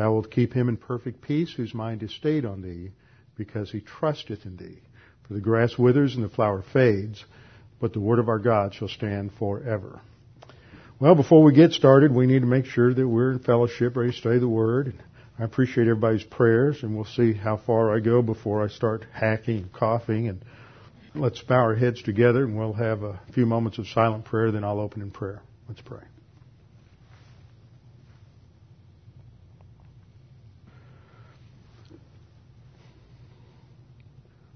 Thou wilt keep him in perfect peace whose mind is stayed on thee, because he trusteth in thee. For the grass withers and the flower fades, but the word of our God shall stand forever. Well, before we get started, we need to make sure that we're in fellowship, ready to study the word. I appreciate everybody's prayers, and we'll see how far I go before I start hacking and coughing. And let's bow our heads together, and we'll have a few moments of silent prayer. Then I'll open in prayer. Let's pray.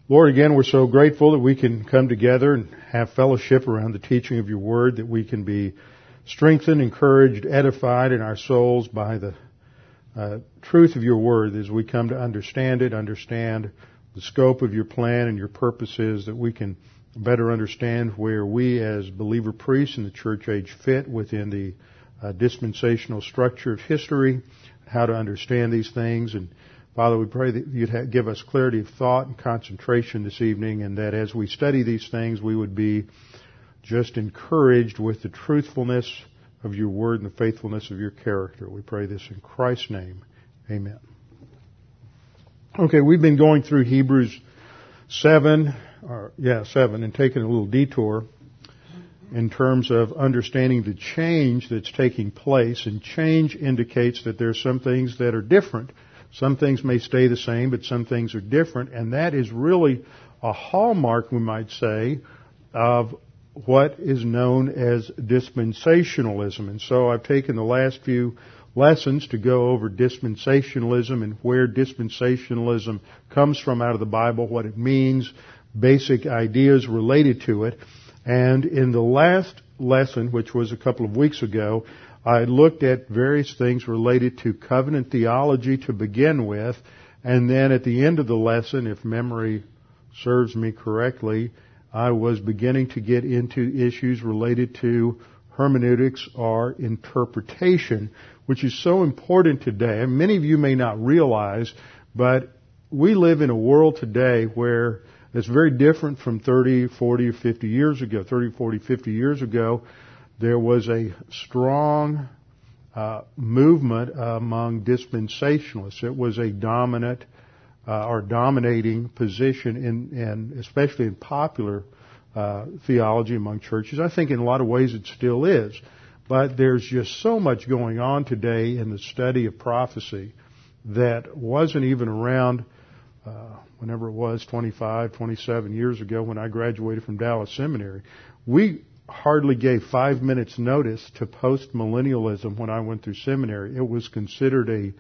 Lord, again, we're so grateful that we can come together and have fellowship around the teaching of your word, that we can be strengthened, encouraged, edified in our souls by the uh, truth of your word as we come to understand it, understand the scope of your plan and your purposes, that we can better understand where we as believer priests in the church age fit within the uh, dispensational structure of history, how to understand these things and Father, we pray that you'd give us clarity of thought and concentration this evening, and that as we study these things, we would be just encouraged with the truthfulness of your word and the faithfulness of your character. We pray this in Christ's name. Amen. Okay, we've been going through Hebrews 7, or, yeah, 7, and taking a little detour in terms of understanding the change that's taking place, and change indicates that there are some things that are different some things may stay the same, but some things are different, and that is really a hallmark, we might say, of what is known as dispensationalism. And so I've taken the last few lessons to go over dispensationalism and where dispensationalism comes from out of the Bible, what it means, basic ideas related to it. And in the last lesson, which was a couple of weeks ago, I looked at various things related to covenant theology to begin with, and then at the end of the lesson, if memory serves me correctly, I was beginning to get into issues related to hermeneutics or interpretation, which is so important today. And many of you may not realize, but we live in a world today where it's very different from 30, 40, or 50 years ago. 30, 40, 50 years ago, there was a strong uh, movement among dispensationalists. It was a dominant uh, or dominating position in, in especially in popular uh, theology among churches. I think in a lot of ways it still is. But there's just so much going on today in the study of prophecy that wasn't even around uh, whenever it was 25, 27 years ago when I graduated from Dallas Seminary. We hardly gave five minutes notice to post-millennialism when I went through seminary. It was considered a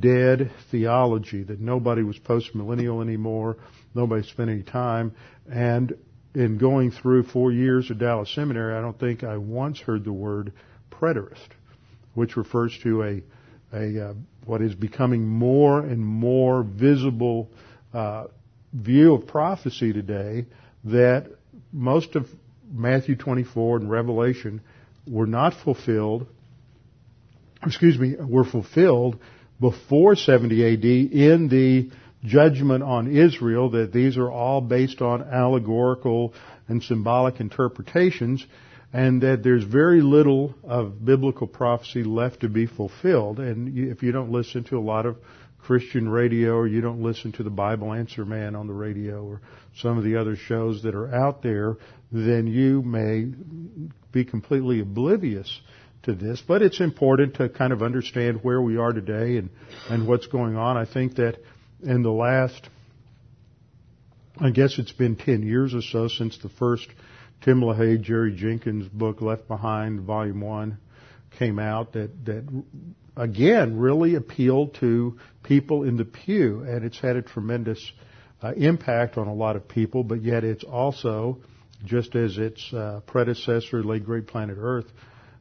dead theology that nobody was post-millennial anymore. Nobody spent any time. And in going through four years of Dallas Seminary, I don't think I once heard the word preterist, which refers to a, a uh, what is becoming more and more visible uh, view of prophecy today that most of Matthew 24 and Revelation were not fulfilled, excuse me, were fulfilled before 70 AD in the judgment on Israel, that these are all based on allegorical and symbolic interpretations, and that there's very little of biblical prophecy left to be fulfilled. And if you don't listen to a lot of Christian radio or you don't listen to the Bible Answer Man on the radio or some of the other shows that are out there, then you may be completely oblivious to this. But it's important to kind of understand where we are today and, and what's going on. I think that in the last I guess it's been 10 years or so since the first Tim LaHaye, Jerry Jenkins book, Left Behind, Volume 1, came out that, that again really appealed to people in the pew and it's had a tremendous uh, impact on a lot of people, but yet it's also, just as its uh, predecessor, Late Great Planet Earth,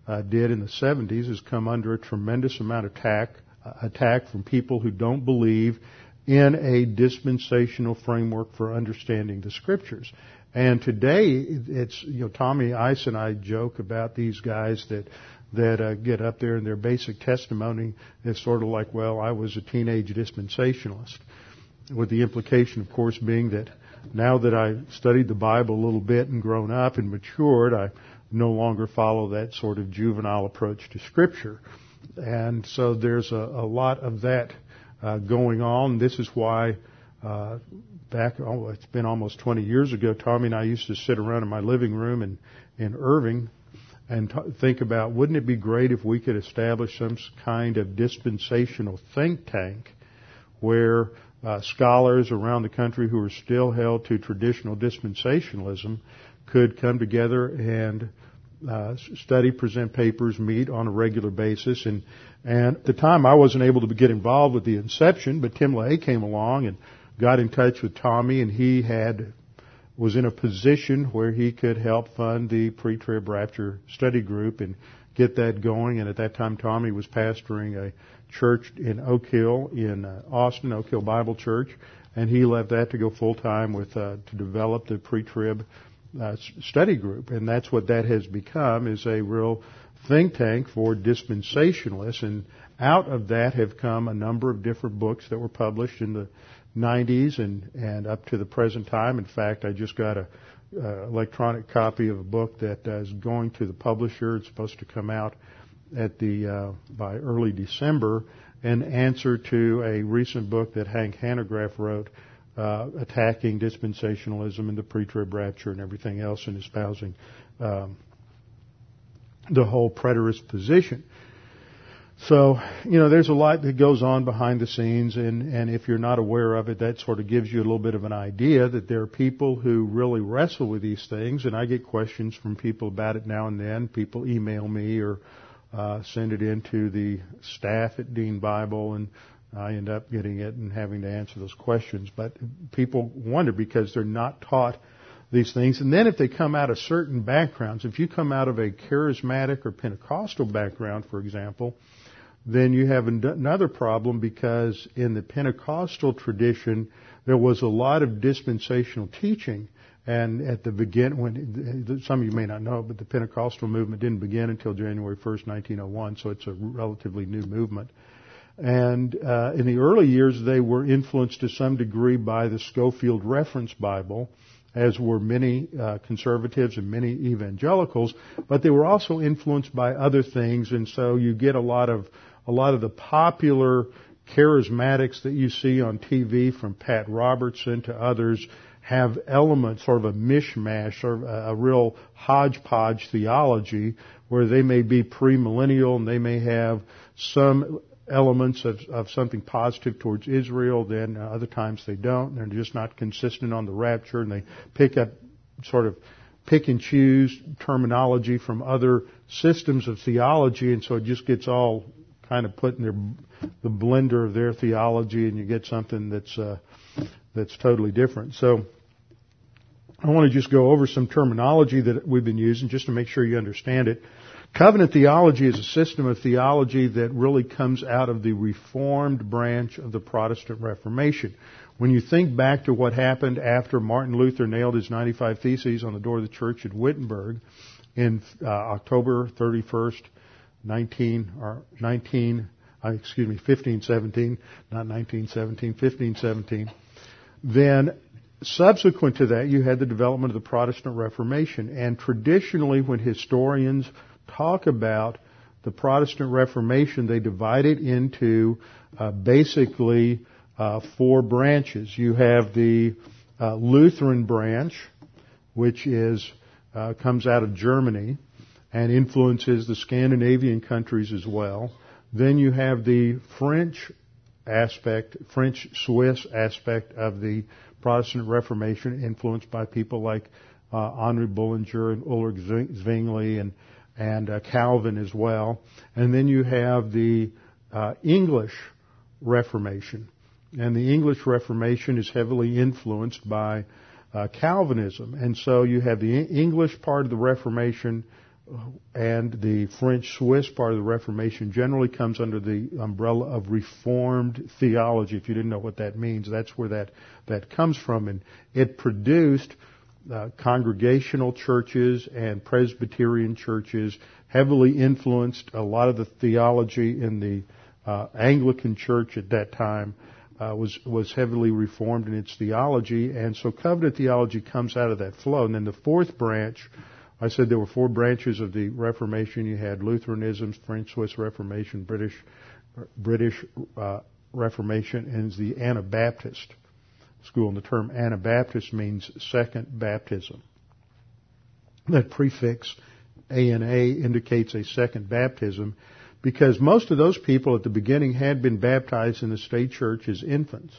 uh, did in the 70s, has come under a tremendous amount of attack, uh, attack from people who don't believe in a dispensational framework for understanding the scriptures. And today, it's you know Tommy Ice and I joke about these guys that that uh, get up there and their basic testimony is sort of like, well, I was a teenage dispensationalist, with the implication, of course, being that now that I studied the Bible a little bit and grown up and matured, I no longer follow that sort of juvenile approach to Scripture. And so there's a, a lot of that uh, going on. This is why uh, back, oh, it's been almost 20 years ago, Tommy and I used to sit around in my living room in, in Irving and t- think about wouldn't it be great if we could establish some kind of dispensational think tank where uh, scholars around the country who are still held to traditional dispensationalism could come together and uh, study, present papers, meet on a regular basis. And, and at the time I wasn't able to get involved with the inception, but Tim LaHaye came along and got in touch with Tommy and he had was in a position where he could help fund the pre-trib rapture study group and get that going. And at that time, Tommy was pastoring a church in Oak Hill in uh, Austin, Oak Hill Bible Church, and he left that to go full time with uh, to develop the pre-trib uh, study group, and that's what that has become is a real think tank for dispensationalists. And out of that have come a number of different books that were published in the 90s and, and up to the present time. In fact, I just got a uh, electronic copy of a book that uh, is going to the publisher. It's supposed to come out at the uh, by early December. An answer to a recent book that Hank Hanegraaff wrote, uh, attacking dispensationalism and the pre-trib rapture and everything else, and espousing um, the whole preterist position. So, you know, there's a lot that goes on behind the scenes, and, and if you're not aware of it, that sort of gives you a little bit of an idea that there are people who really wrestle with these things, and I get questions from people about it now and then. People email me or uh, send it in to the staff at Dean Bible, and I end up getting it and having to answer those questions. But people wonder because they're not taught these things. And then if they come out of certain backgrounds, if you come out of a charismatic or Pentecostal background, for example, then you have another problem because in the Pentecostal tradition, there was a lot of dispensational teaching. And at the begin, when some of you may not know, but the Pentecostal movement didn't begin until January 1st, 1901, so it's a relatively new movement. And uh, in the early years, they were influenced to some degree by the Scofield Reference Bible, as were many uh, conservatives and many evangelicals. But they were also influenced by other things, and so you get a lot of a lot of the popular charismatics that you see on TV from Pat Robertson to others have elements, sort of a mishmash, or a, real hodgepodge theology where they may be premillennial and they may have some elements of, of something positive towards Israel, then uh, other times they don't. They're just not consistent on the rapture and they pick up sort of pick and choose terminology from other systems of theology and so it just gets all kind of put in their the blender of their theology, and you get something that's uh, that's totally different. So. I want to just go over some terminology that we've been using just to make sure you understand it. Covenant theology is a system of theology that really comes out of the Reformed branch of the Protestant Reformation. When you think back to what happened after Martin Luther nailed his 95 Theses on the door of the church at Wittenberg in uh, October 31st, 19 or 19, uh, excuse me, 1517, not 1917, 1517. Then subsequent to that, you had the development of the Protestant Reformation. And traditionally, when historians talk about the Protestant Reformation, they divide it into uh, basically uh, four branches. You have the uh, Lutheran branch, which is uh, comes out of Germany and influences the Scandinavian countries as well. Then you have the French aspect, French Swiss aspect of the Protestant Reformation, influenced by people like uh, Henri Bullinger and Ulrich Zwingli and and uh, Calvin as well. And then you have the uh, English Reformation, and the English Reformation is heavily influenced by uh, Calvinism, and so you have the English part of the Reformation and the French Swiss part of the Reformation generally comes under the umbrella of Reformed theology. If you didn't know what that means, that's where that, that comes from. And it produced uh, congregational churches and Presbyterian churches, heavily influenced a lot of the theology in the uh, Anglican church at that time. Uh, was was heavily reformed in its theology, and so covenant theology comes out of that flow. And then the fourth branch, I said there were four branches of the Reformation. You had Lutheranism, French Swiss Reformation, British British uh, Reformation, and the Anabaptist school. And the term Anabaptist means second baptism. That prefix A indicates a second baptism because most of those people at the beginning had been baptized in the state church as infants.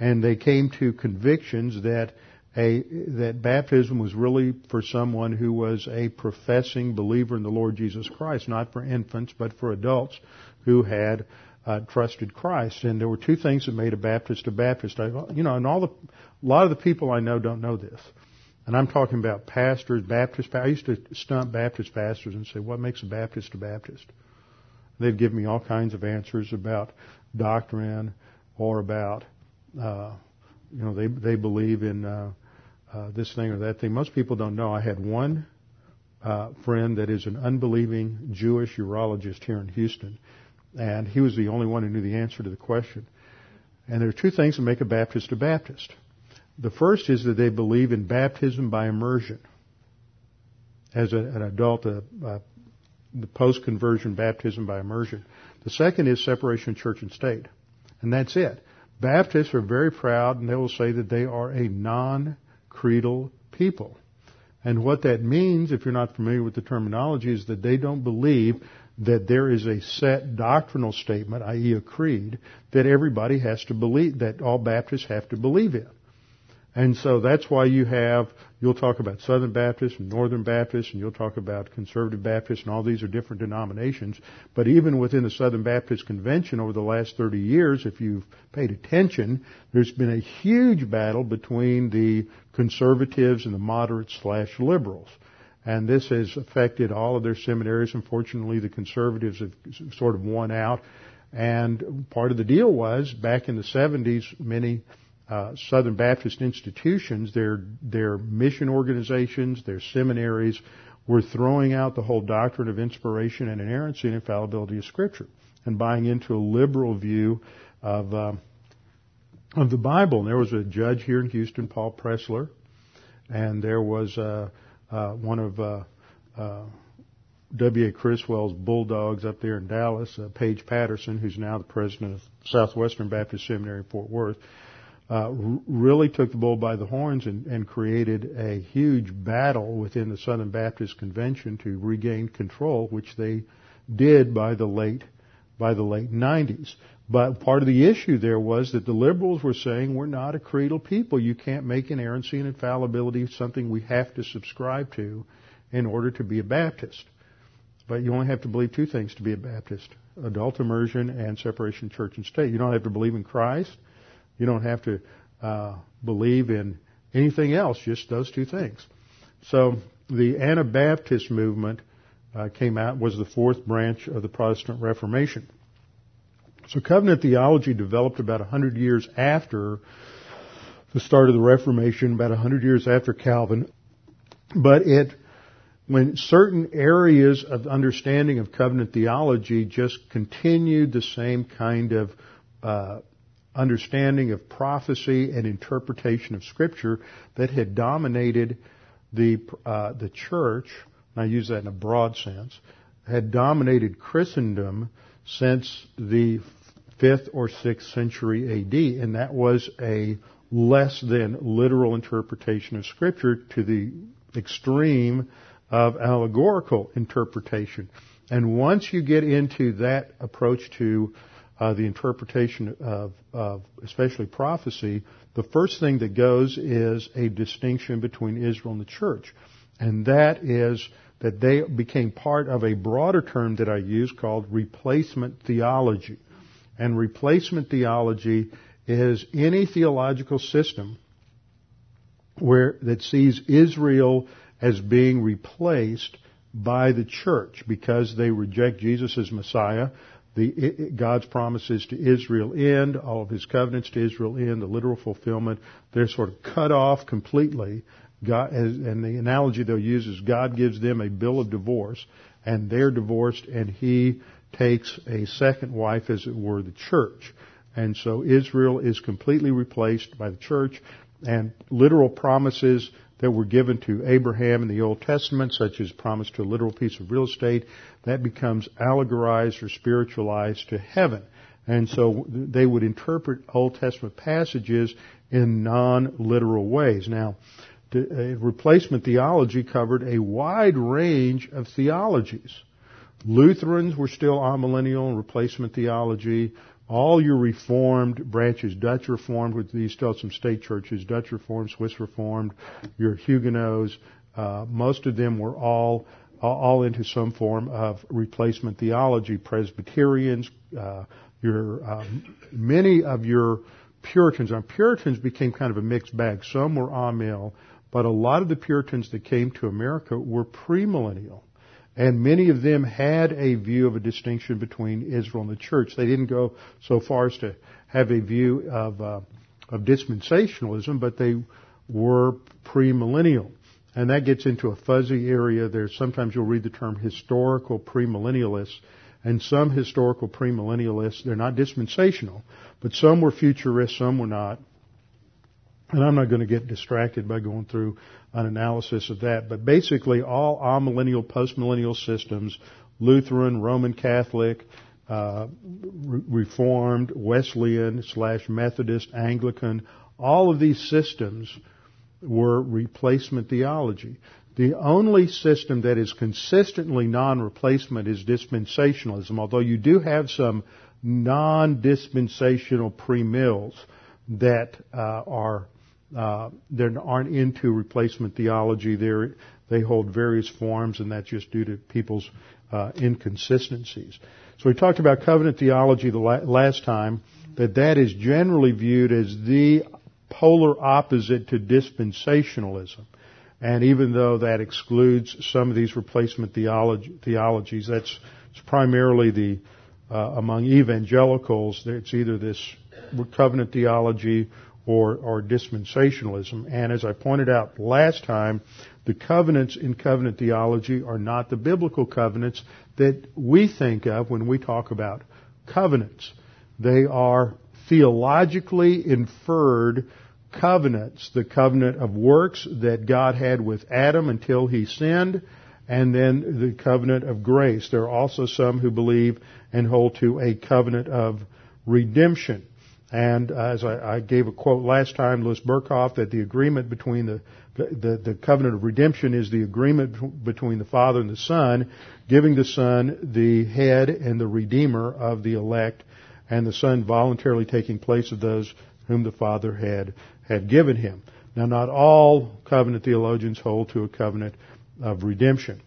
And they came to convictions that a, that baptism was really for someone who was a professing believer in the Lord Jesus Christ, not for infants, but for adults who had uh, trusted Christ. And there were two things that made a Baptist a Baptist. I, you know, and all the, a lot of the people I know don't know this. And I'm talking about pastors, Baptist. I used to stump Baptist pastors and say, "What makes a Baptist a Baptist?" They'd give me all kinds of answers about doctrine or about, uh, you know, they they believe in uh, uh, this thing or that thing. Most people don't know. I had one uh, friend that is an unbelieving Jewish urologist here in Houston, and he was the only one who knew the answer to the question. And there are two things that make a Baptist a Baptist. The first is that they believe in baptism by immersion. As a, an adult, a, a, the post-conversion baptism by immersion. The second is separation of church and state. And that's it. Baptists are very proud and they will say that they are a non creedal people. And what that means, if you're not familiar with the terminology, is that they don't believe that there is a set doctrinal statement, i.e. a creed, that everybody has to believe, that all Baptists have to believe in. And so that's why you have, you'll talk about Southern Baptists and Northern Baptists, and you'll talk about Conservative Baptists, and all these are different denominations. But even within the Southern Baptist Convention over the last 30 years, if you've paid attention, there's been a huge battle between the conservatives and the moderates slash liberals. And this has affected all of their seminaries. Unfortunately, the conservatives have sort of won out. And part of the deal was back in the 70s, many uh, Southern Baptist institutions, their their mission organizations, their seminaries, were throwing out the whole doctrine of inspiration and inerrancy and infallibility of Scripture, and buying into a liberal view of uh, of the Bible. And there was a judge here in Houston, Paul Pressler, and there was uh, uh one of uh, uh, W.A. Criswell's bulldogs up there in Dallas, Paige Patterson, who's now the president of Southwestern Baptist Seminary in Fort Worth uh, really took the bull by the horns and, and, created a huge battle within the Southern Baptist Convention to regain control, which they did by the late by the late 90s. But part of the issue there was that the liberals were saying we're not a creedal people. You can't make inerrancy and infallibility something we have to subscribe to in order to be a Baptist. But you only have to believe two things to be a Baptist adult immersion and separation church and state. You don't have to believe in Christ you don't have to uh, believe in anything else, just those two things. So the Anabaptist movement uh, came out, was the fourth branch of the Protestant Reformation. So covenant theology developed about 100 years after the start of the Reformation, about 100 years after Calvin. But it, when certain areas of understanding of covenant theology just continued the same kind of uh, understanding of prophecy and interpretation of Scripture that had dominated the uh, the church. And I use that in a broad sense. Had dominated Christendom since the fifth or sixth century A.D., and that was a less than literal interpretation of Scripture to the extreme of allegorical interpretation. And once you get into that approach to uh, the interpretation of, of especially prophecy, the first thing that goes is a distinction between Israel and the church. And that is that they became part of a broader term that I use called replacement theology. And replacement theology is any theological system where that sees Israel as being replaced by the church because they reject Jesus as Messiah. The, God's promises to Israel end, all of His covenants to Israel end, the literal fulfillment. They're sort of cut off completely. God, and the analogy they'll use is God gives them a bill of divorce, and they're divorced, and He takes a second wife, as it were, the church. And so Israel is completely replaced by the church, and literal promises that were given to Abraham in the Old Testament, such as promise to a literal piece of real estate, that becomes allegorized or spiritualized to heaven. And so they would interpret Old Testament passages in non-literal ways. Now, uh, replacement theology covered a wide range of theologies. Lutherans were still amillennial and replacement theology all your Reformed branches, Dutch Reformed, with these still some state churches, Dutch Reformed, Swiss Reformed, your Huguenots, uh, most of them were all all into some form of replacement theology. Presbyterians, uh, your um, many of your Puritans. Now Puritans became kind of a mixed bag. Some were amill, but a lot of the Puritans that came to America were premillennial. And many of them had a view of a distinction between Israel and the church. They didn't go so far as to have a view of, uh, of dispensationalism, but they were premillennial. And that gets into a fuzzy area. There's sometimes you'll read the term historical premillennialists, and some historical premillennialists, they're not dispensational, but some were futurists, some were not. And I'm not going to get distracted by going through an analysis of that, but basically all amillennial, postmillennial systems, Lutheran, Roman Catholic, uh, Reformed, Wesleyan slash Methodist, Anglican, all of these systems were replacement theology. The only system that is consistently non-replacement is dispensationalism, although you do have some non-dispensational premills that uh, are uh, they aren't into replacement theology. They they hold various forms, and that's just due to people's uh, inconsistencies. So we talked about covenant theology the la- last time. That that is generally viewed as the polar opposite to dispensationalism. And even though that excludes some of these replacement theology, theologies, that's primarily the uh, among evangelicals. It's either this covenant theology or, or dispensationalism. And as I pointed out last time, the covenants in covenant theology are not the biblical covenants that we think of when we talk about covenants. They are theologically inferred covenants, the covenant of works that God had with Adam until he sinned, and then the covenant of grace. There are also some who believe and hold to a covenant of redemption. And uh, as I, I, gave a quote last time, Louis Berkhof, that the agreement between the, the, the covenant of redemption is the agreement between the Father and the Son, giving the Son the head and the Redeemer of the elect, and the Son voluntarily taking place of those whom the Father had, had given him. Now not all covenant theologians hold to a covenant of redemption.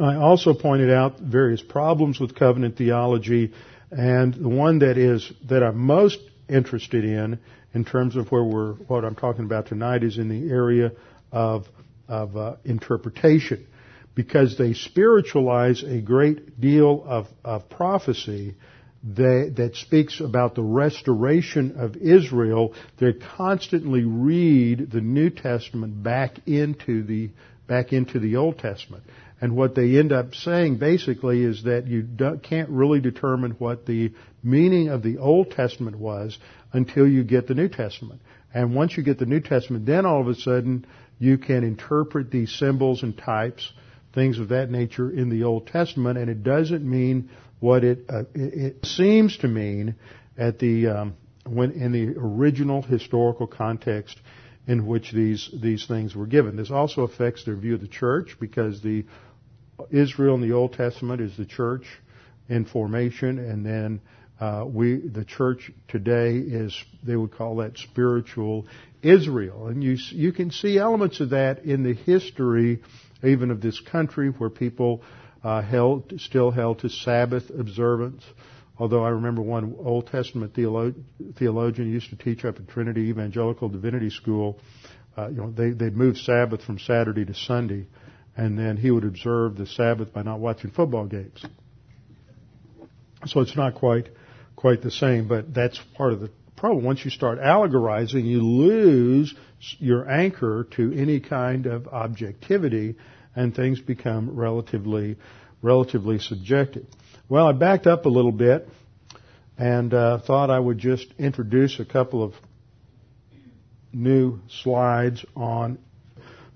I also pointed out various problems with covenant theology and the one that is, that I'm most interested in, in terms of where we're, what I'm talking about tonight is in the area of, of uh, interpretation. Because they spiritualize a great deal of, of prophecy that, that speaks about the restoration of Israel. They constantly read the New Testament back into the, back into the Old Testament. And what they end up saying basically is that you can't really determine what the meaning of the Old Testament was until you get the New Testament. And once you get the New Testament, then all of a sudden you can interpret these symbols and types, things of that nature in the Old Testament, and it doesn't mean what it, uh, it, seems to mean at the um, when in the original historical context in which these these things were given. This also affects their view of the church because the Israel in the Old Testament is the church in formation, and then uh, we, the church today is, they would call that spiritual Israel. And you, you can see elements of that in the history even of this country where people uh, held, still held to Sabbath observance. Although I remember one Old Testament theolo- theologian used to teach up at Trinity Evangelical Divinity School. Uh, you know, they, they'd move Sabbath from Saturday to Sunday, and then he would observe the Sabbath by not watching football games. So it's not quite quite the same, but that's part of the problem. Once you start allegorizing, you lose your anchor to any kind of objectivity, and things become relatively, relatively subjective. Well, I backed up a little bit and uh, thought I would just introduce a couple of new slides on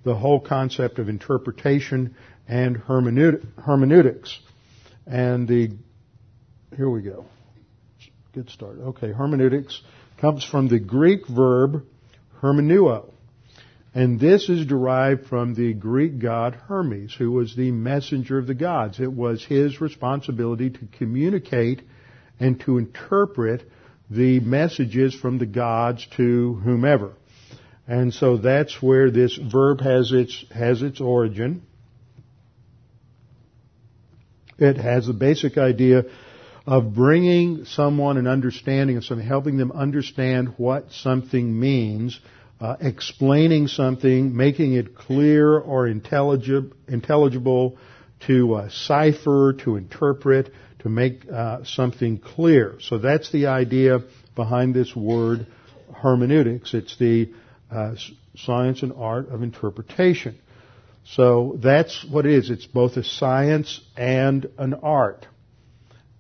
the whole concept of interpretation and hermeneutics. And the here we go. Good start. Okay, hermeneutics comes from the Greek verb hermeneuo. And this is derived from the Greek god Hermes, who was the messenger of the gods. It was his responsibility to communicate and to interpret the messages from the gods to whomever. And so that's where this verb has its, has its origin. It has the basic idea of bringing someone an understanding of something, helping them understand what something means, uh, explaining something, making it clear or intelligible, intelligible to uh, cipher, to interpret, to make uh, something clear. So that's the idea behind this word hermeneutics. It's the uh, science and art of interpretation. So that's what it is. It's both a science and an art.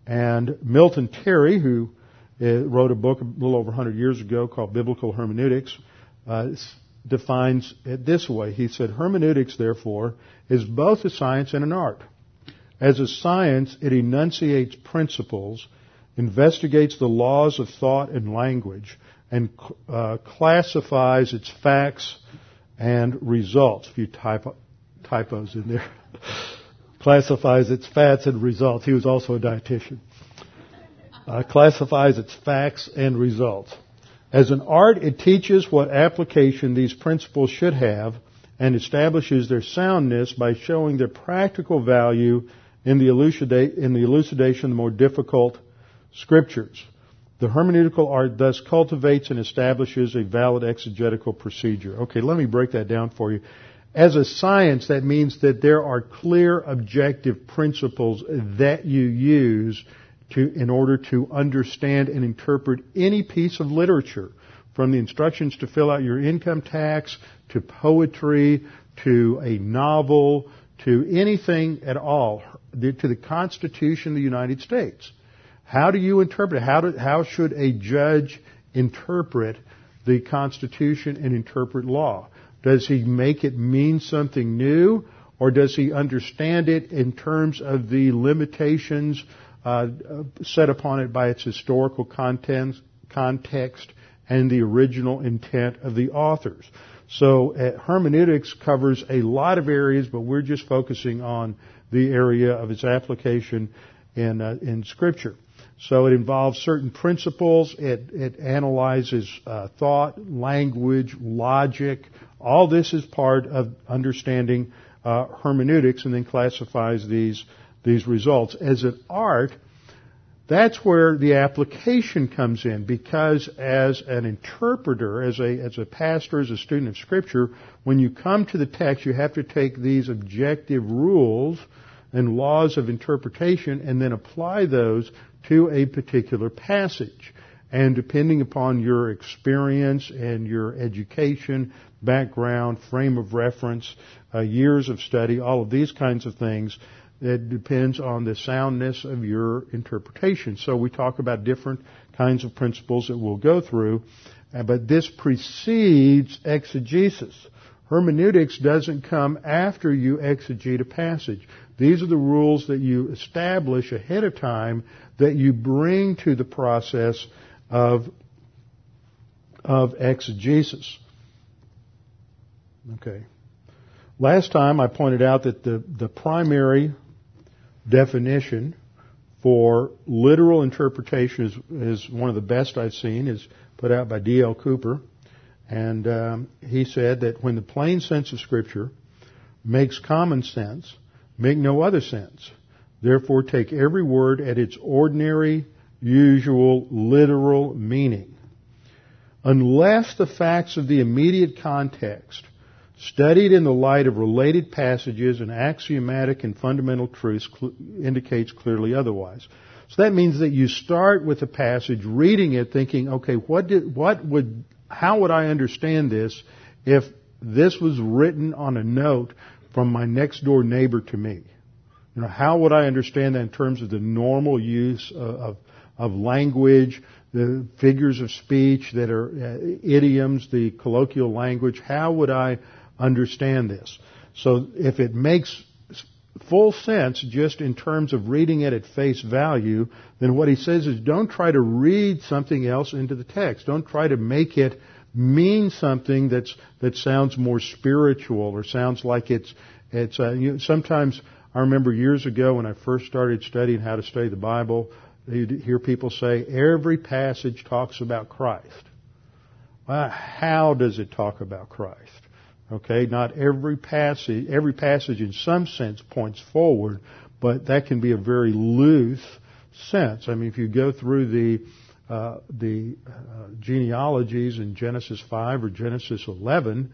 And Milton Terry, who uh, wrote a book a little over 100 years ago called Biblical Hermeneutics, uh, defines it this way. He said, Hermeneutics, therefore, is both a science and an art. As a science, it enunciates principles, investigates the laws of thought and language, and uh, classifies its facts and results. A few typo, typos in there. classifies its facts and results. He was also a dietitian. Uh, classifies its facts and results. As an art, it teaches what application these principles should have and establishes their soundness by showing their practical value in the, in the elucidation of the more difficult scriptures. The hermeneutical art thus cultivates and establishes a valid exegetical procedure. Okay, let me break that down for you. As a science, that means that there are clear objective principles that you use to, in order to understand and interpret any piece of literature, from the instructions to fill out your income tax, to poetry, to a novel, to anything at all, to the Constitution of the United States. How do you interpret it? How, do, how should a judge interpret the Constitution and interpret law? Does he make it mean something new? Or does he understand it in terms of the limitations uh, set upon it by its historical context, context and the original intent of the authors? So uh, hermeneutics covers a lot of areas, but we're just focusing on the area of its application in, uh, in Scripture. So it involves certain principles. It, it analyzes uh, thought, language, logic. All this is part of understanding uh, hermeneutics, and then classifies these these results as an art. That's where the application comes in, because as an interpreter, as a as a pastor, as a student of Scripture, when you come to the text, you have to take these objective rules and laws of interpretation and then apply those to a particular passage. And depending upon your experience and your education, background, frame of reference, uh, years of study, all of these kinds of things, it depends on the soundness of your interpretation. So we talk about different kinds of principles that we'll go through, uh, but this precedes exegesis. Hermeneutics doesn't come after you exegete a passage. These are the rules that you establish ahead of time that you bring to the process of, of exegesis. Okay. Last time I pointed out that the, the primary definition for literal interpretation is, is one of the best I've seen, is put out by D.L. Cooper. And um, he said that when the plain sense of Scripture makes common sense, make no other sense. Therefore, take every word at its ordinary, usual, literal meaning. Unless the facts of the immediate context, studied in the light of related passages and axiomatic and fundamental truths, cl- indicates clearly otherwise. So that means that you start with a passage, reading it, thinking, okay, what did, what would, how would I understand this if this was written on a note from my next door neighbor to me? You know, how would I understand that in terms of the normal use of, of, of language, the figures of speech that are uh, idioms, the colloquial language? How would I understand this? So if it makes full sense just in terms of reading it at face value, then what he says is don't try to read something else into the text. Don't try to make it mean something that's that sounds more spiritual or sounds like it's it's uh, you know, sometimes I remember years ago when I first started studying how to study the Bible, you'd hear people say every passage talks about Christ. Well, how does it talk about Christ? Okay, not every passage, every passage in some sense points forward, but that can be a very loose sense. I mean, if you go through the uh, the uh, genealogies in Genesis 5 or Genesis 11,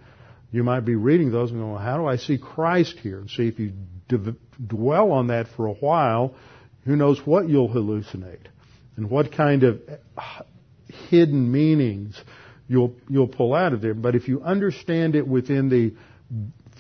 you might be reading those and going, well, how do I see Christ here? And see if you d- dwell on that for a while, who knows what you'll hallucinate and what kind of hidden meanings you'll, you'll pull out of there. But if you understand it within the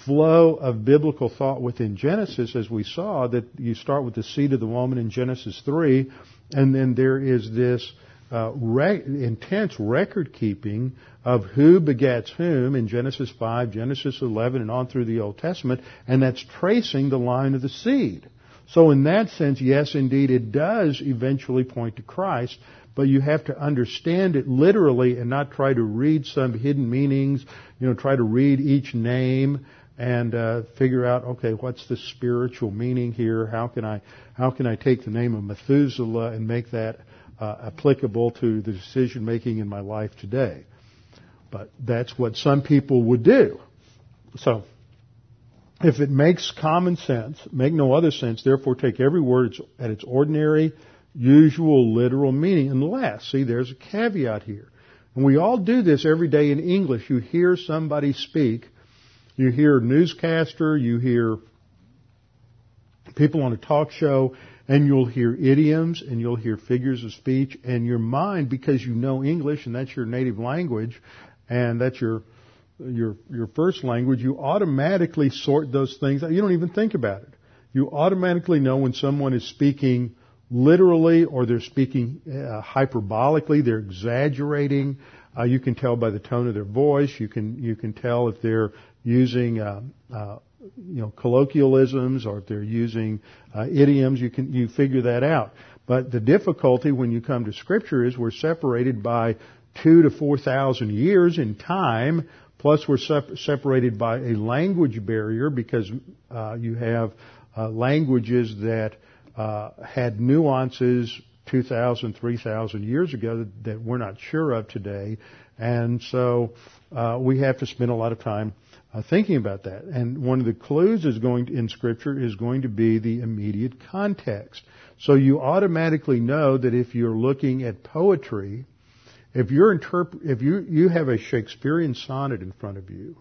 flow of biblical thought within Genesis, as we saw, that you start with the seed of the woman in Genesis 3, and then there is this uh, re- intense record keeping of who begets whom in Genesis 5, Genesis 11, and on through the Old Testament, and that's tracing the line of the seed. So in that sense, yes, indeed, it does eventually point to Christ, but you have to understand it literally and not try to read some hidden meanings, you know, try to read each name and uh, figure out, okay, what's the spiritual meaning here? How can I, how can I take the name of Methuselah and make that Uh, applicable to the decision making in my life today? But that's what some people would do. So, if it makes common sense, make no other sense, therefore take every word at its ordinary usual literal meaning unless, see, there's a caveat here. And we all do this every day in English. You hear somebody speak, you hear a newscaster, you hear people on a talk show, and you'll hear idioms and you'll hear figures of speech, and your mind, because you know English and that's your native language, and that's your your your first language, you automatically sort those things out. You don't even think about it. You automatically know when someone is speaking literally or they're speaking uh, hyperbolically, they're exaggerating. Uh, you can tell by the tone of their voice. You can you can tell if they're using uh, uh you know colloquialisms or if they're using uh, idioms. You can you figure that out. But the difficulty when you come to Scripture is we're separated by two to four thousand years in time. Plus, we're separated by a language barrier because uh, you have languages that uh, had nuances 2,000, 3,000 years ago that, that, we're not sure of today. And so uh, we have to spend a lot of time uh, thinking about that. And one of the clues is going to, in Scripture is going to be the immediate context. So you automatically know that if you're looking at poetry, if you're interp- if you, you have a Shakespearean sonnet in front of you,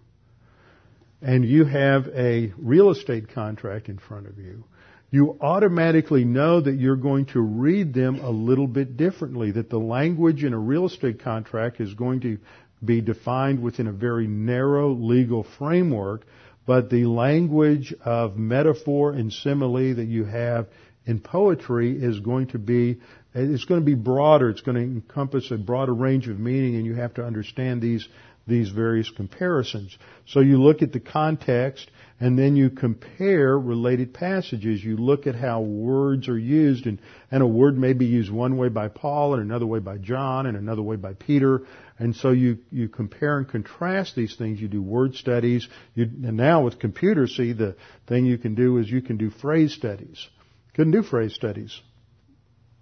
and you have a real estate contract in front of you, you automatically know that you're going to read them a little bit differently, that the language in a real estate contract is going to be defined within a very narrow legal framework, but the language of metaphor and simile that you have in poetry is going to be it's going to be broader. It's going to encompass a broader range of meaning, and you have to understand these these various comparisons. So you look at the context and then you compare related passages. You look at how words are used and, and a word may be used one way by Paul and another way by John and another way by Peter. And so you, you compare and contrast these things. You do word studies. You, and now with computers, see, the thing you can do is you can do phrase studies. Couldn't do phrase studies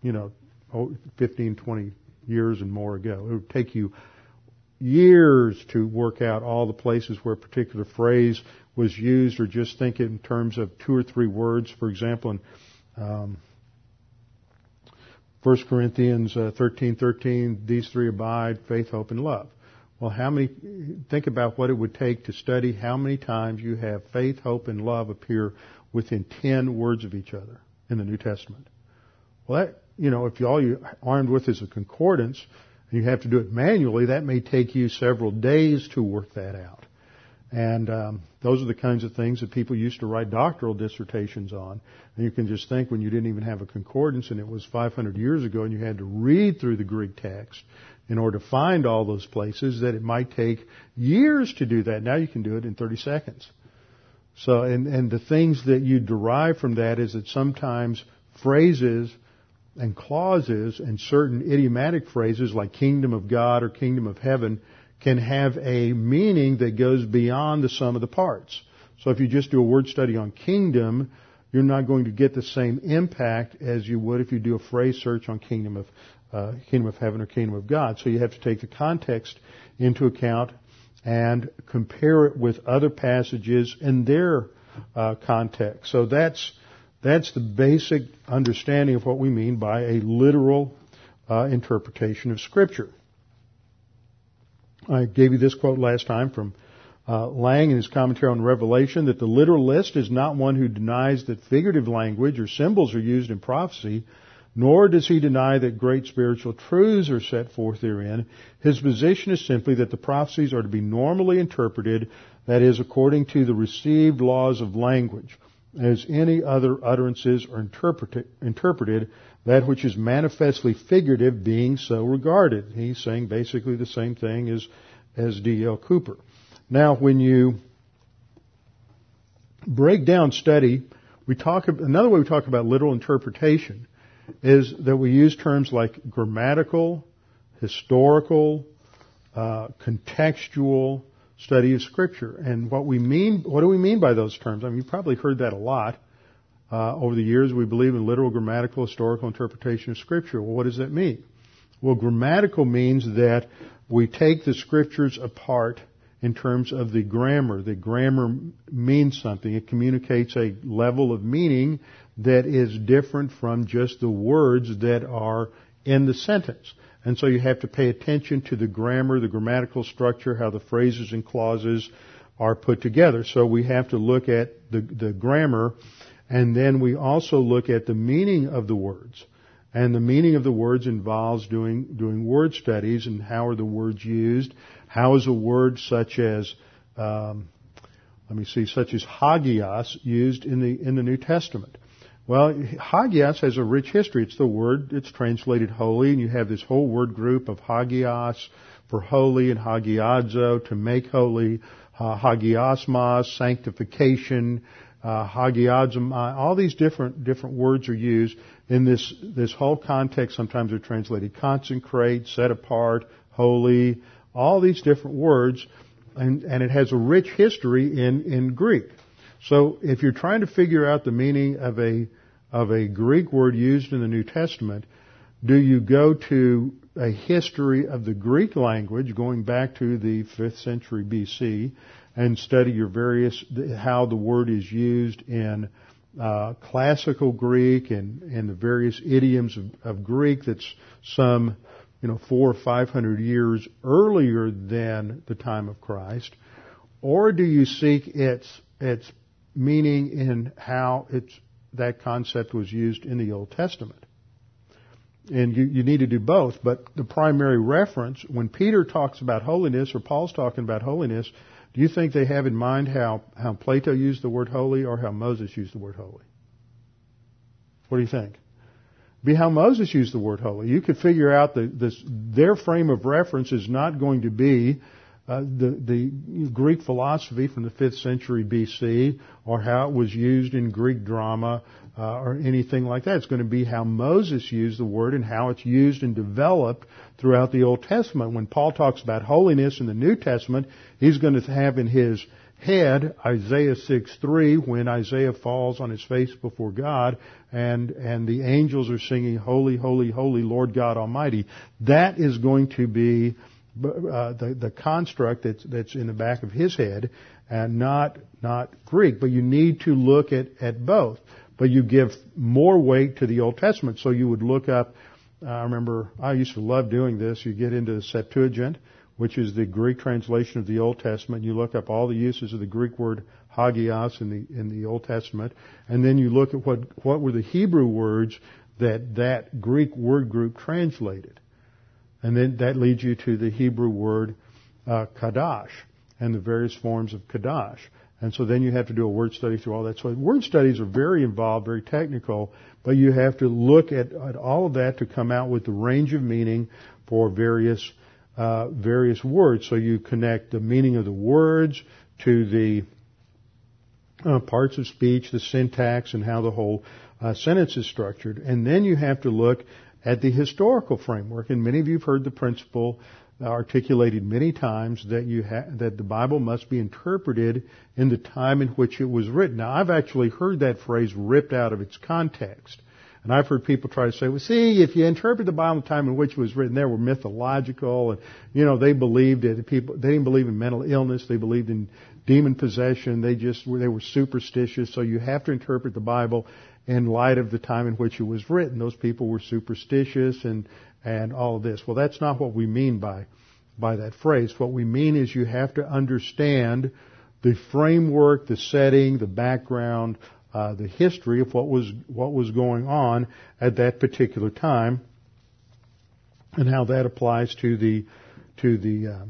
you know, 15, 20 years and more ago. It would take you years to work out all the places where a particular phrase was used or just think in terms of two or three words. For example, in um, 1 Corinthians uh, 13, 13, these three abide, faith, hope, and love. Well, how many, think about what it would take to study how many times you have faith, hope, and love appear within 10 words of each other in the New Testament. Well, that, you know, if all you're armed with is a concordance, and you have to do it manually, that may take you several days to work that out. And um, those are the kinds of things that people used to write doctoral dissertations on. And you can just think when you didn't even have a concordance and it was 500 years ago and you had to read through the Greek text in order to find all those places that it might take years to do that. Now you can do it in 30 seconds. So, and, and the things that you derive from that is that sometimes phrases and clauses and certain idiomatic phrases like kingdom of God or kingdom of heaven can have a meaning that goes beyond the sum of the parts. So if you just do a word study on kingdom, you're not going to get the same impact as you would if you do a phrase search on kingdom of uh, kingdom of heaven or kingdom of God. So you have to take the context into account and compare it with other passages in their uh, context. So that's that's the basic understanding of what we mean by a literal uh, interpretation of Scripture. I gave you this quote last time from uh, Lang in his commentary on Revelation that the literalist is not one who denies that figurative language or symbols are used in prophecy, nor does he deny that great spiritual truths are set forth therein. His position is simply that the prophecies are to be normally interpreted, that is, according to the received laws of language as any other utterances are interpreted, interpreted, that which is manifestly figurative being so regarded. He's saying basically the same thing as, as D.L. Cooper. Now, when you break down study, we talk, another way we talk about literal interpretation is that we use terms like grammatical, historical, uh, contextual, study of Scripture. And what we mean, what do we mean by those terms? I mean, you've probably heard that a lot. Uh, over the years, we believe in literal, grammatical, historical interpretation of Scripture. Well, what does that mean? Well, grammatical means that we take the Scriptures apart in terms of the grammar. The grammar means something. It communicates a level of meaning that is different from just the words that are in the sentence. And so you have to pay attention to the grammar, the grammatical structure, how the phrases and clauses are put together. So we have to look at the, the grammar and then we also look at the meaning of the words. And the meaning of the words involves doing, doing word studies and how are the words used. How is a word such as, um, let me see, such as hagios used in the, in the New Testament? Well, hagios has a rich history. It's the word, it's translated holy, and you have this whole word group of hagios for holy and hagiadzo, to make holy, uh, hagiosmos, sanctification, uh, all these different, different words are used in this, this whole context. Sometimes they're translated consecrate, set apart, holy, all these different words, and, and it has a rich history in, in Greek. So if you're trying to figure out the meaning of a of a Greek word used in the New Testament, do you go to a history of the Greek language going back to the 5th century BC and study your various, how the word is used in uh, classical Greek and, and the various idioms of, of Greek that's some, you know, four or five hundred years earlier than the time of Christ? Or do you seek its, its meaning in how it's that concept was used in the Old Testament. And you, you need to do both, but the primary reference, when Peter talks about holiness or Paul's talking about holiness, do you think they have in mind how, how Plato used the word holy or how Moses used the word holy? What do you think? Be how Moses used the word holy. You could figure out that this, their frame of reference is not going to be uh, the, the Greek philosophy from the 5th century BC or how it was used in Greek drama uh, or anything like that. It's going to be how Moses used the word and how it's used and developed throughout the Old Testament. When Paul talks about holiness in the New Testament, he's going to have in his head, Isaiah 6:3, when Isaiah falls on his face before God and, and the angels are singing, Holy, Holy, Holy, Lord God Almighty. That is going to be uh, the, the construct that's, that's in the back of his head and not, not Greek. But you need to look at, at both. But you give more weight to the Old Testament. So you would look up, I remember, I used to love doing this. You get into the Septuagint which is the Greek translation of the Old Testament. You look up all the uses of the Greek word hagios in the in the Old Testament, and then you look at what what were the Hebrew words that that Greek word group translated, and then that leads you to the Hebrew word uh, kadash and the various forms of kadash. And so then you have to do a word study through all that. So word studies are very involved, very technical, but you have to look at, at all of that to come out with the range of meaning for various uh, various words. So you connect the meaning of the words to the uh, parts of speech, the syntax, and how the whole uh, sentence is structured. And then you have to look at the historical framework. And many of you have heard the principle articulated many times that you ha- that the Bible must be interpreted in the time in which it was written. Now, I've actually heard that phrase ripped out of its context. And I've heard people try to say, well, see, if you interpret the Bible in the time in which it was written, they were mythological, and you know they believed it. People they didn't believe in mental illness. They believed in demon possession. They just they were superstitious. So you have to interpret the Bible in light of the time in which it was written. Those people were superstitious and and all of this. Well, that's not what we mean by by that phrase. What we mean is you have to understand the framework, the setting, the background uh, the history of what was what was going on at that particular time, and how that applies to the to the uh,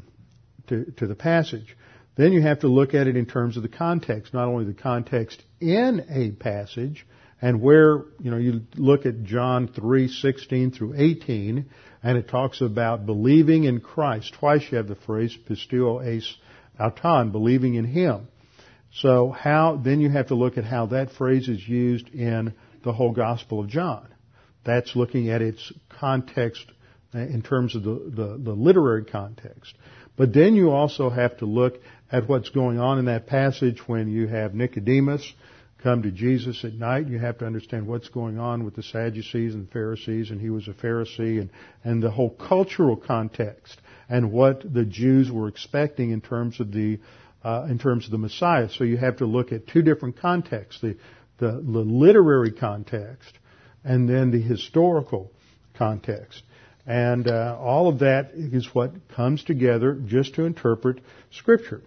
to, to the passage. Then you have to look at it in terms of the context, not only the context in a passage, and where you know you look at John three sixteen through eighteen, and it talks about believing in Christ. Twice you have the phrase pisteuo eis auton, believing in Him. So how, then you have to look at how that phrase is used in the whole Gospel of John. That's looking at its context uh, in terms of the, the, the, literary context. But then you also have to look at what's going on in that passage when you have Nicodemus come to Jesus at night. You have to understand what's going on with the Sadducees and Pharisees, and he was a Pharisee, and, and the whole cultural context and what the Jews were expecting in terms of the uh, in terms of the Messiah. So you have to look at two different contexts: the, the, the literary context and then the historical context. And uh, all of that is what comes together just to interpret Scripture.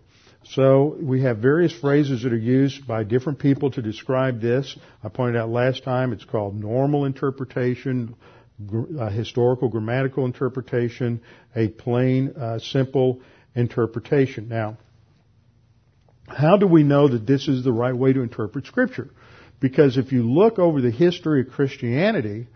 So we have various phrases that are used by different people to describe this. I pointed out last time it's called normal interpretation, uh, historical grammatical interpretation, a plain, uh, simple interpretation. Now, how do we know that this is the right way to interpret Scripture? Because if you look over the history of Christianity,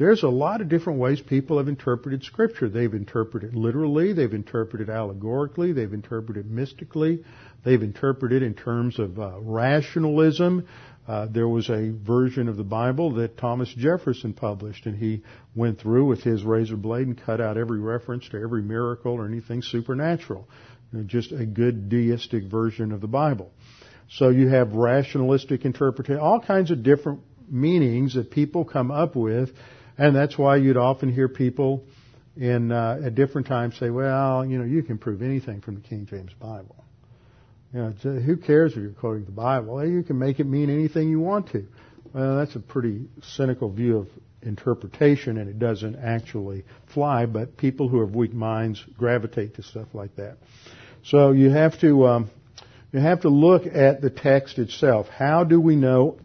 there's a lot of different ways people have interpreted Scripture. They've interpreted literally, they've interpreted allegorically, they've interpreted mystically, they've interpreted in terms of uh, rationalism. Uh, there was a version of the Bible that Thomas Jefferson published, and he went through with his razor blade and cut out every reference to every miracle or anything supernatural just a good deistic version of the Bible. So you have rationalistic interpretation, all kinds of different meanings that people come up with, and that's why you'd often hear people in uh, at different times say, "Well, you know, you can prove anything from the King James Bible." You know, who cares if you're quoting the Bible? You can make it mean anything you want to. Well, that's a pretty cynical view of interpretation, and it doesn't actually fly. But people who have weak minds gravitate to stuff like that. So you have to um, you have to look at the text itself. How do we know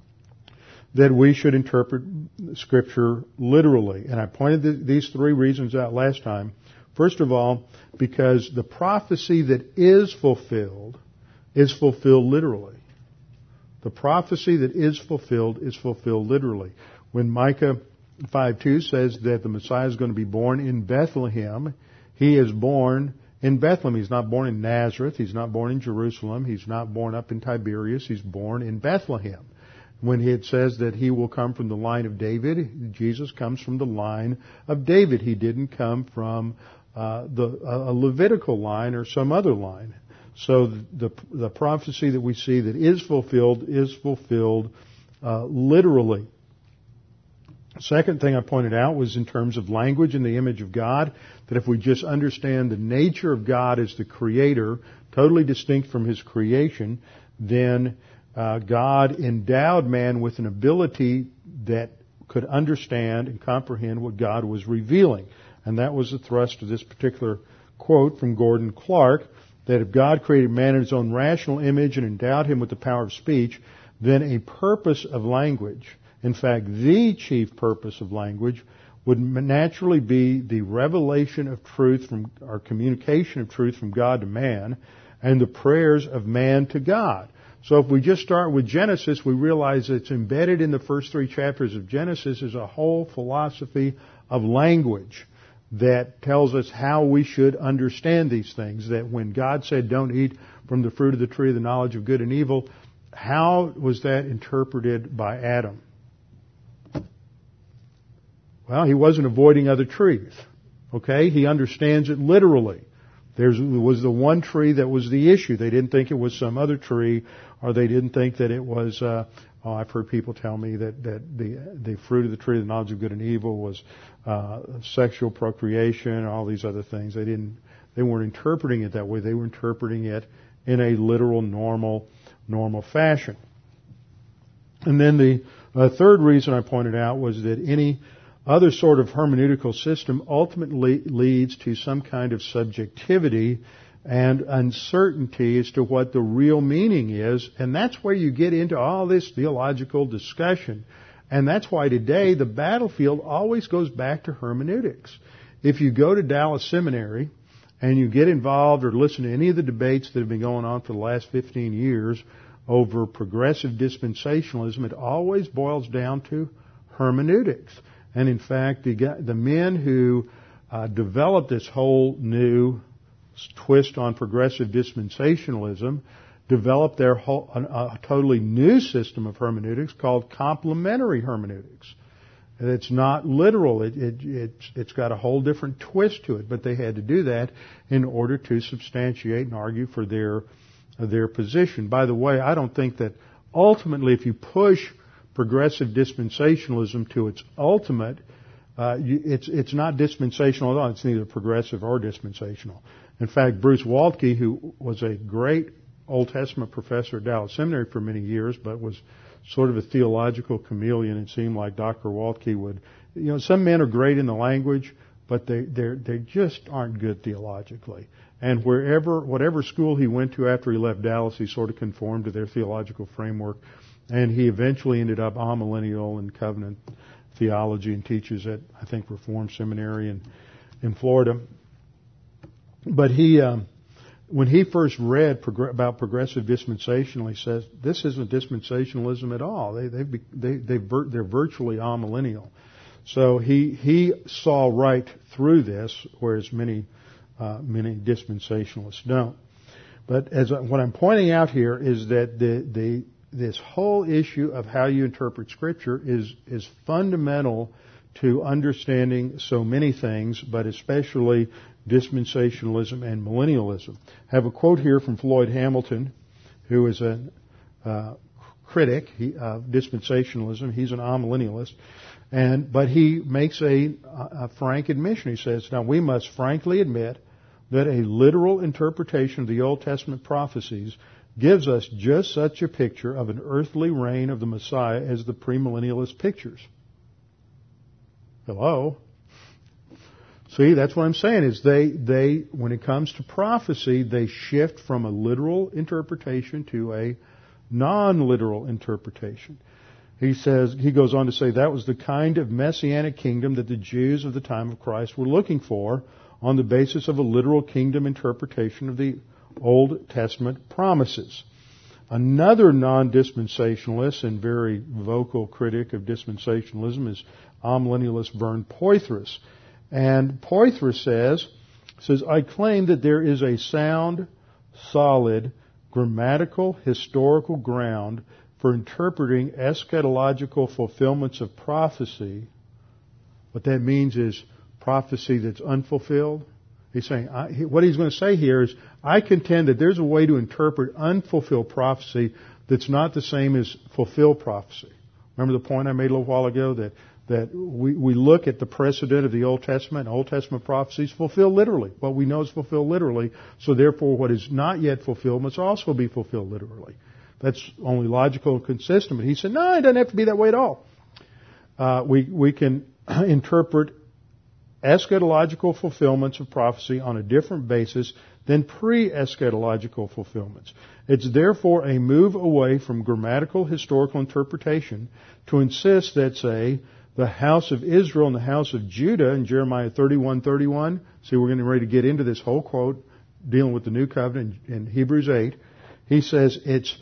that we should interpret Scripture literally? And I pointed th- these three reasons out last time. First of all, because the prophecy that is fulfilled is fulfilled literally. The prophecy that is fulfilled is fulfilled literally. When Micah 5:2 says that the Messiah is going to be born in Bethlehem, he is born in Bethlehem. He's not born in Nazareth. He's not born in Jerusalem. He's not born up in Tiberias. He's born in Bethlehem. When it says that he will come from the line of David, Jesus comes from the line of David. He didn't come from uh, the a Levitical line or some other line. So the, the prophecy that we see that is fulfilled is fulfilled uh, literally. Second thing I pointed out was in terms of language and the image of God, that if we just understand the nature of God as the creator, totally distinct from his creation, then uh, God endowed man with an ability that could understand and comprehend what God was revealing. And that was the thrust of this particular quote from Gordon Clark, that if God created man in his own rational image and endowed him with the power of speech, then a purpose of language, in fact, the chief purpose of language, would naturally be the revelation of truth from, or communication of truth from God to man, and the prayers of man to God. So if we just start with Genesis, we realize it's embedded in the first three chapters of Genesis is a whole philosophy of language that tells us how we should understand these things. That when God said, don't eat from the fruit of the tree of the knowledge of good and evil, how was that interpreted by Adam? Well, he wasn't avoiding other trees. Okay? He understands it literally. There was the one tree that was the issue. They didn't think it was some other tree, or they didn't think that it was. Uh, oh, I've heard people tell me that that the the fruit of the tree of the knowledge of good and evil was uh, sexual procreation, and all these other things. They didn't. They weren't interpreting it that way. They were interpreting it in a literal, normal, normal fashion. And then the uh, third reason I pointed out was that any other sort of hermeneutical system ultimately leads to some kind of subjectivity and uncertainty as to what the real meaning is, and that's where you get into all this theological discussion. And that's why today the battlefield always goes back to hermeneutics. If you go to Dallas Seminary and you get involved or listen to any of the debates that have been going on for the last 15 years over progressive dispensationalism, it always boils down to hermeneutics. And in fact, the, the men who uh, developed this whole new twist on progressive dispensationalism developed their whole, a, a totally new system of hermeneutics called complementary hermeneutics. And it's not literal. It, it, it's, it's got a whole different twist to it, but they had to do that in order to substantiate and argue for their, their position. By the way, I don't think that ultimately if you push progressive dispensationalism to its ultimate, uh, you, it's it's not dispensational at all. It's neither progressive or dispensational. In fact, Bruce Waltke, who was a great Old Testament professor at Dallas Seminary for many years, but was sort of a theological chameleon. It seemed like Dr. Waltke would, you know, some men are great in the language, but they they they just aren't good theologically. And wherever, whatever school he went to after he left Dallas, he sort of conformed to their theological framework. And he eventually ended up amillennial and covenant theology and teaches at, I think, Reformed Seminary in, in Florida. But he, um, when he first read prog- about progressive dispensational, he says, this isn't dispensationalism at all. They, they, they, they vir- they're virtually amillennial. So he, he saw right through this, whereas many, uh, many dispensationalists don't. But as what I'm pointing out here is that the, the this whole issue of how you interpret Scripture is, is fundamental to understanding so many things, but especially dispensationalism and millennialism. I have a quote here from Floyd Hamilton, who is a uh, critic of dispensationalism. He's an amillennialist. And, but he makes a, a frank admission. He says, now we must frankly admit that a literal interpretation of the Old Testament prophecies gives us just such a picture of an earthly reign of the Messiah as the premillennialist pictures. Hello? See, that's what I'm saying is they, they, when it comes to prophecy, they shift from a literal interpretation to a non-literal interpretation. He says, he goes on to say that was the kind of messianic kingdom that the Jews of the time of Christ were looking for on the basis of a literal kingdom interpretation of the Old Testament promises. Another non-dispensationalist and very vocal critic of dispensationalism is amillennialist Vern Poythress. And Poythress says, says, I claim that there is a sound, solid, grammatical, historical ground for interpreting eschatological fulfillments of prophecy. What that means is prophecy that's unfulfilled He's saying, I, what he's going to say here is, I contend that there's a way to interpret unfulfilled prophecy that's not the same as fulfilled prophecy. Remember the point I made a little while ago that, that we, we look at the precedent of the Old Testament, Old Testament prophecies fulfilled literally. What we know is fulfilled literally, so therefore what is not yet fulfilled must also be fulfilled literally. That's only logical and consistent. But he said, no, it doesn't have to be that way at all. Uh, we, we can interpret eschatological fulfillments of prophecy on a different basis than pre-eschatological fulfillments. It's therefore a move away from grammatical historical interpretation to insist that, say, the house of Israel and the house of Judah in Jeremiah 31:31. See, we're getting ready to get into this whole quote dealing with the new covenant in Hebrews 8. He says it's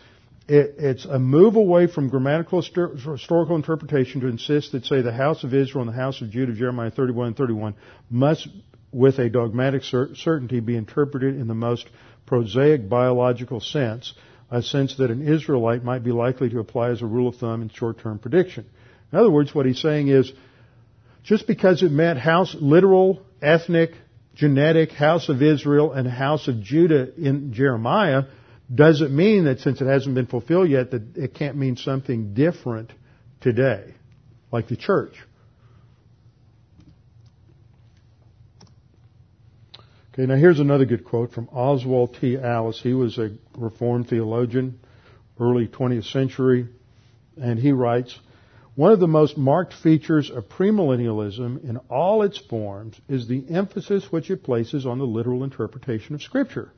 it, it's a move away from grammatical historical interpretation to insist that, say, the house of Israel and the house of Judah, Jeremiah 31 and 31, must, with a dogmatic cer- certainty, be interpreted in the most prosaic biological sense, a sense that an Israelite might be likely to apply as a rule of thumb in short-term prediction. In other words, what he's saying is, just because it meant house, literal, ethnic, genetic house of Israel and house of Judah in Jeremiah, doesn't mean that since it hasn't been fulfilled yet that it can't mean something different today, like the church. Okay, now here's another good quote from Oswald T. Allis. He was a Reformed theologian, early 20th century, and he writes, one of the most marked features of premillennialism in all its forms is the emphasis which it places on the literal interpretation of Scripture.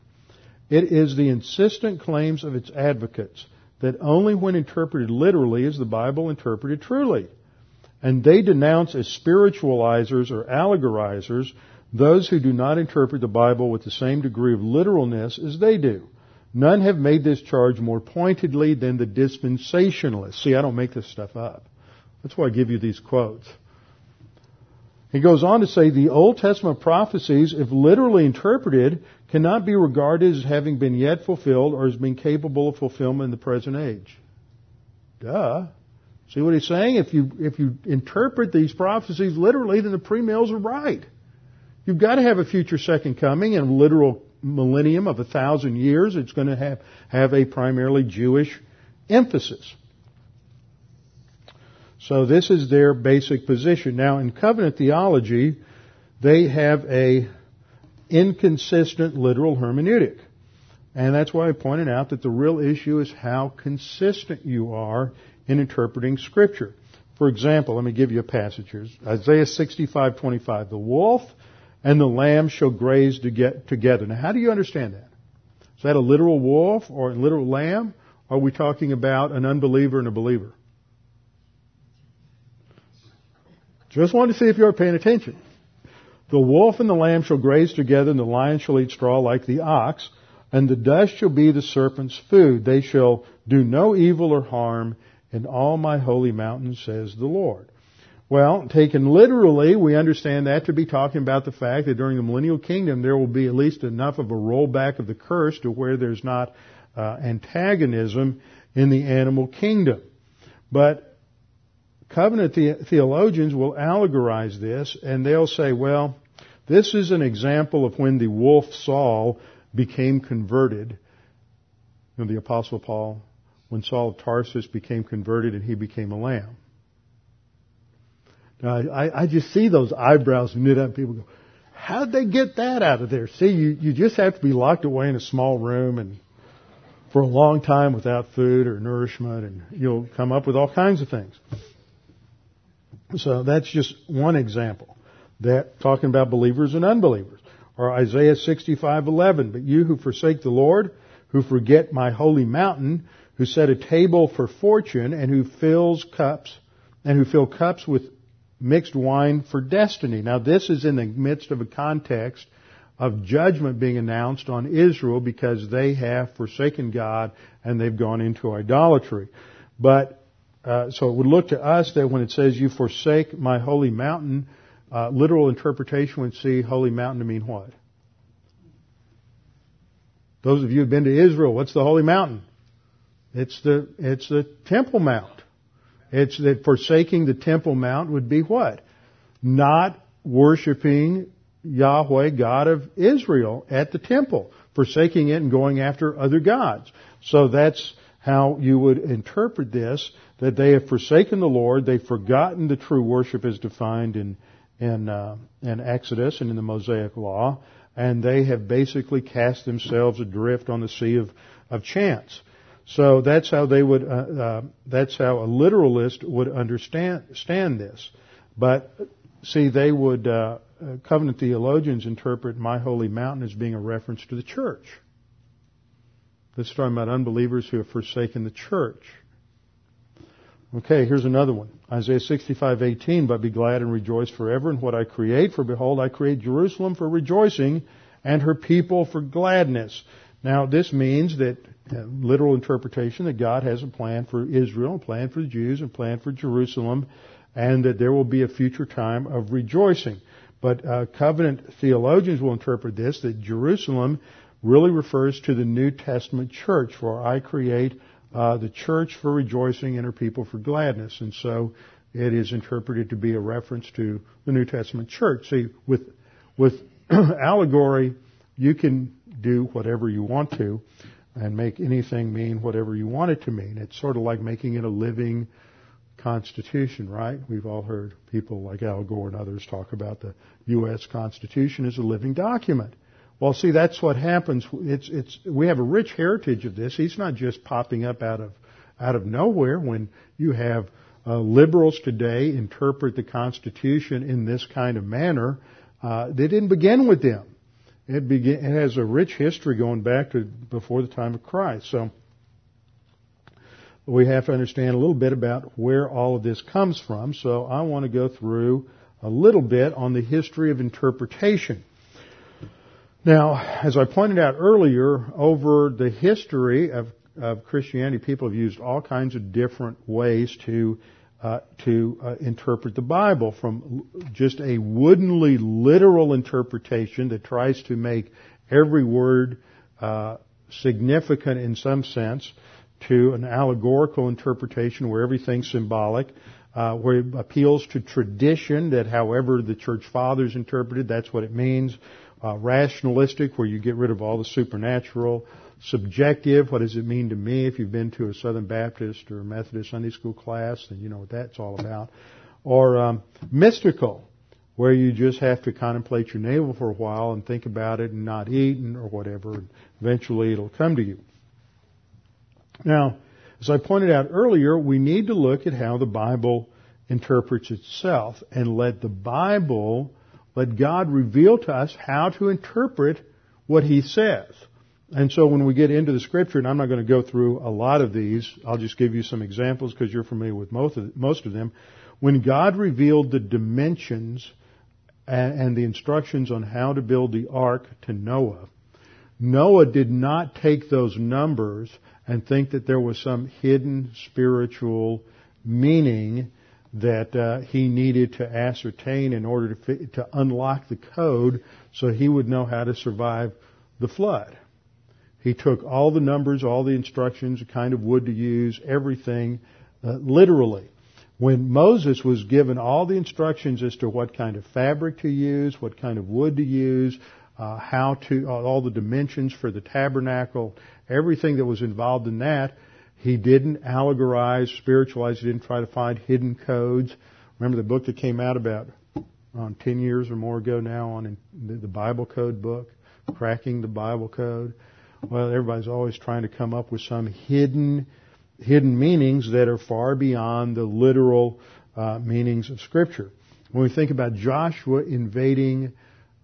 It is the insistent claims of its advocates that only when interpreted literally is the Bible interpreted truly. And they denounce as spiritualizers or allegorizers those who do not interpret the Bible with the same degree of literalness as they do. None have made this charge more pointedly than the dispensationalists. See, I don't make this stuff up. That's why I give you these quotes. He goes on to say the Old Testament prophecies, if literally interpreted, cannot be regarded as having been yet fulfilled or as being capable of fulfillment in the present age. Duh. See what he's saying? If you, if you interpret these prophecies literally, then the premills are right. You've got to have a future second coming and a literal millennium of a thousand years. It's going to have, have a primarily Jewish emphasis. So this is their basic position. Now in covenant theology, they have a inconsistent literal hermeneutic. And that's why I pointed out that the real issue is how consistent you are in interpreting scripture. For example, let me give you a passage here. Isaiah 65:25. The wolf and the lamb shall graze together. Now, how do you understand that? Is that a literal wolf or a literal lamb? Or are we talking about an unbeliever and a believer? Just wanted to see if you were paying attention. The wolf and the lamb shall graze together, and the lion shall eat straw like the ox, and the dust shall be the serpent's food. They shall do no evil or harm in all my holy mountain, says the Lord. Well, taken literally, we understand that to be talking about the fact that during the millennial kingdom there will be at least enough of a rollback of the curse to where there's not uh, antagonism in the animal kingdom. But covenant the- theologians will allegorize this and they'll say, well, this is an example of when the wolf Saul became converted. You know, the apostle Paul, when Saul of Tarsus became converted and he became a lamb. Now, I, I just see those eyebrows knit up. People go, how'd they get that out of there? See, you, you just have to be locked away in a small room and for a long time without food or nourishment and you'll come up with all kinds of things. So that's just one example. That talking about believers and unbelievers. Or Isaiah 65:11, but you who forsake the Lord, who forget my holy mountain, who set a table for fortune and who fills cups and who fill cups with mixed wine for destiny. Now this is in the midst of a context of judgment being announced on Israel because they have forsaken God and they've gone into idolatry. But uh, so it would look to us that when it says you forsake my holy mountain, uh, literal interpretation would see holy mountain to mean what? Those of you who've been to Israel, what's the holy mountain? It's the it's the Temple Mount. It's that forsaking the Temple Mount would be what? Not worshiping Yahweh, God of Israel, at the temple, forsaking it and going after other gods. So that's how you would interpret this, that they have forsaken the Lord, they've forgotten the true worship as defined in, in, uh, in Exodus and in the Mosaic Law, and they have basically cast themselves adrift on the sea of, of chance. So that's how they would, uh, uh, that's how a literalist would understand, this. But see, they would, uh, uh, covenant theologians interpret my holy mountain as being a reference to the church. This is talking about unbelievers who have forsaken the church. Okay, here's another one. Isaiah 65:18, but be glad and rejoice forever in what I create, for behold, I create Jerusalem for rejoicing and her people for gladness. Now, this means that uh, literal interpretation that God has a plan for Israel, a plan for the Jews, a plan for Jerusalem, and that there will be a future time of rejoicing. But uh, covenant theologians will interpret this that Jerusalem really refers to the New Testament church, for I create uh, the church for rejoicing and her people for gladness. And so it is interpreted to be a reference to the New Testament church. See, with, with allegory, you can do whatever you want to and make anything mean whatever you want it to mean. It's sort of like making it a living Constitution, right? We've all heard people like Al Gore and others talk about the U.S. Constitution as a living document. Well, see, that's what happens. It's, it's, we have a rich heritage of this. He's not just popping up out of, out of nowhere when you have uh, liberals today interpret the Constitution in this kind of manner. Uh, they didn't begin with them. It, it has a rich history going back to before the time of Christ. So, we have to understand a little bit about where all of this comes from. So I want to go through a little bit on the history of interpretation. Now, as I pointed out earlier, over the history of, of Christianity, people have used all kinds of different ways to uh, to uh, interpret the Bible, from just a woodenly literal interpretation that tries to make every word uh, significant in some sense, to an allegorical interpretation where everything's symbolic, uh, where it appeals to tradition that however the church fathers interpreted, that's what it means. Uh, rationalistic, where you get rid of all the supernatural. Subjective, what does it mean to me? If you've been to a Southern Baptist or Methodist Sunday school class, then you know what that's all about. Or um, mystical, where you just have to contemplate your navel for a while and think about it and not eat and, or whatever. And eventually it'll come to you. Now, as I pointed out earlier, we need to look at how the Bible interprets itself and let the Bible, let God reveal to us how to interpret what He says. And so when we get into the scripture, and I'm not going to go through a lot of these, I'll just give you some examples because you're familiar with most of, most of them. When God revealed the dimensions and, and the instructions on how to build the ark to Noah, Noah did not take those numbers and think that there was some hidden spiritual meaning that uh, he needed to ascertain in order to, to unlock the code so he would know how to survive the flood. He took all the numbers, all the instructions, the kind of wood to use, everything, uh, literally. When Moses was given all the instructions as to what kind of fabric to use, what kind of wood to use, uh, how to, all the dimensions for the tabernacle, everything that was involved in that. He didn't allegorize, spiritualize, he didn't try to find hidden codes. Remember the book that came out about um, 10 years or more ago now on the Bible Code book, Cracking the Bible Code? Well, everybody's always trying to come up with some hidden, hidden meanings that are far beyond the literal uh, meanings of Scripture. When we think about Joshua invading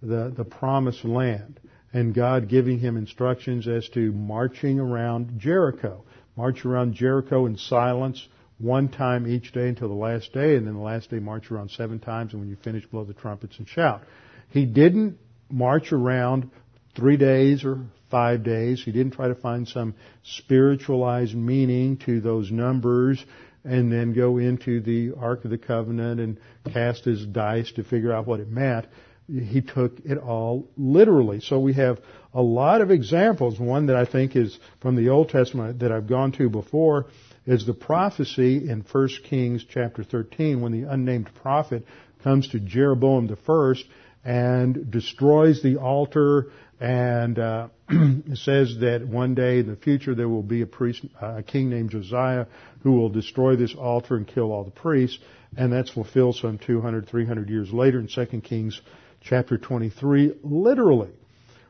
the, the promised land, and God giving him instructions as to marching around Jericho. March around Jericho in silence one time each day until the last day, and then the last day march around seven times, and when you finish, blow the trumpets and shout. He didn't march around three days or five days. He didn't try to find some spiritualized meaning to those numbers and then go into the Ark of the Covenant and cast his dice to figure out what it meant he took it all literally. So we have a lot of examples. One that I think is from the Old Testament that I've gone to before is the prophecy in 1 Kings chapter 13 when the unnamed prophet comes to Jeroboam the first and destroys the altar and uh, says that one day in the future there will be a priest, uh, a king named Josiah who will destroy this altar and kill all the priests, and that's fulfilled some 200, 300 years later in 2 Kings chapter 23, literally.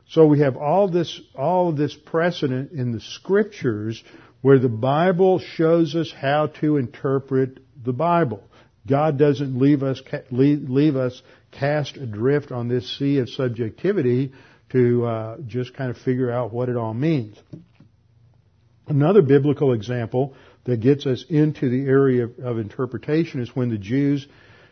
So we have all this, all this precedent in the scriptures where the Bible shows us how to interpret the Bible. God doesn't leave us, leave us cast adrift on this sea of subjectivity to uh, just kind of figure out what it all means. Another biblical example that gets us into the area of, of interpretation is when the Jews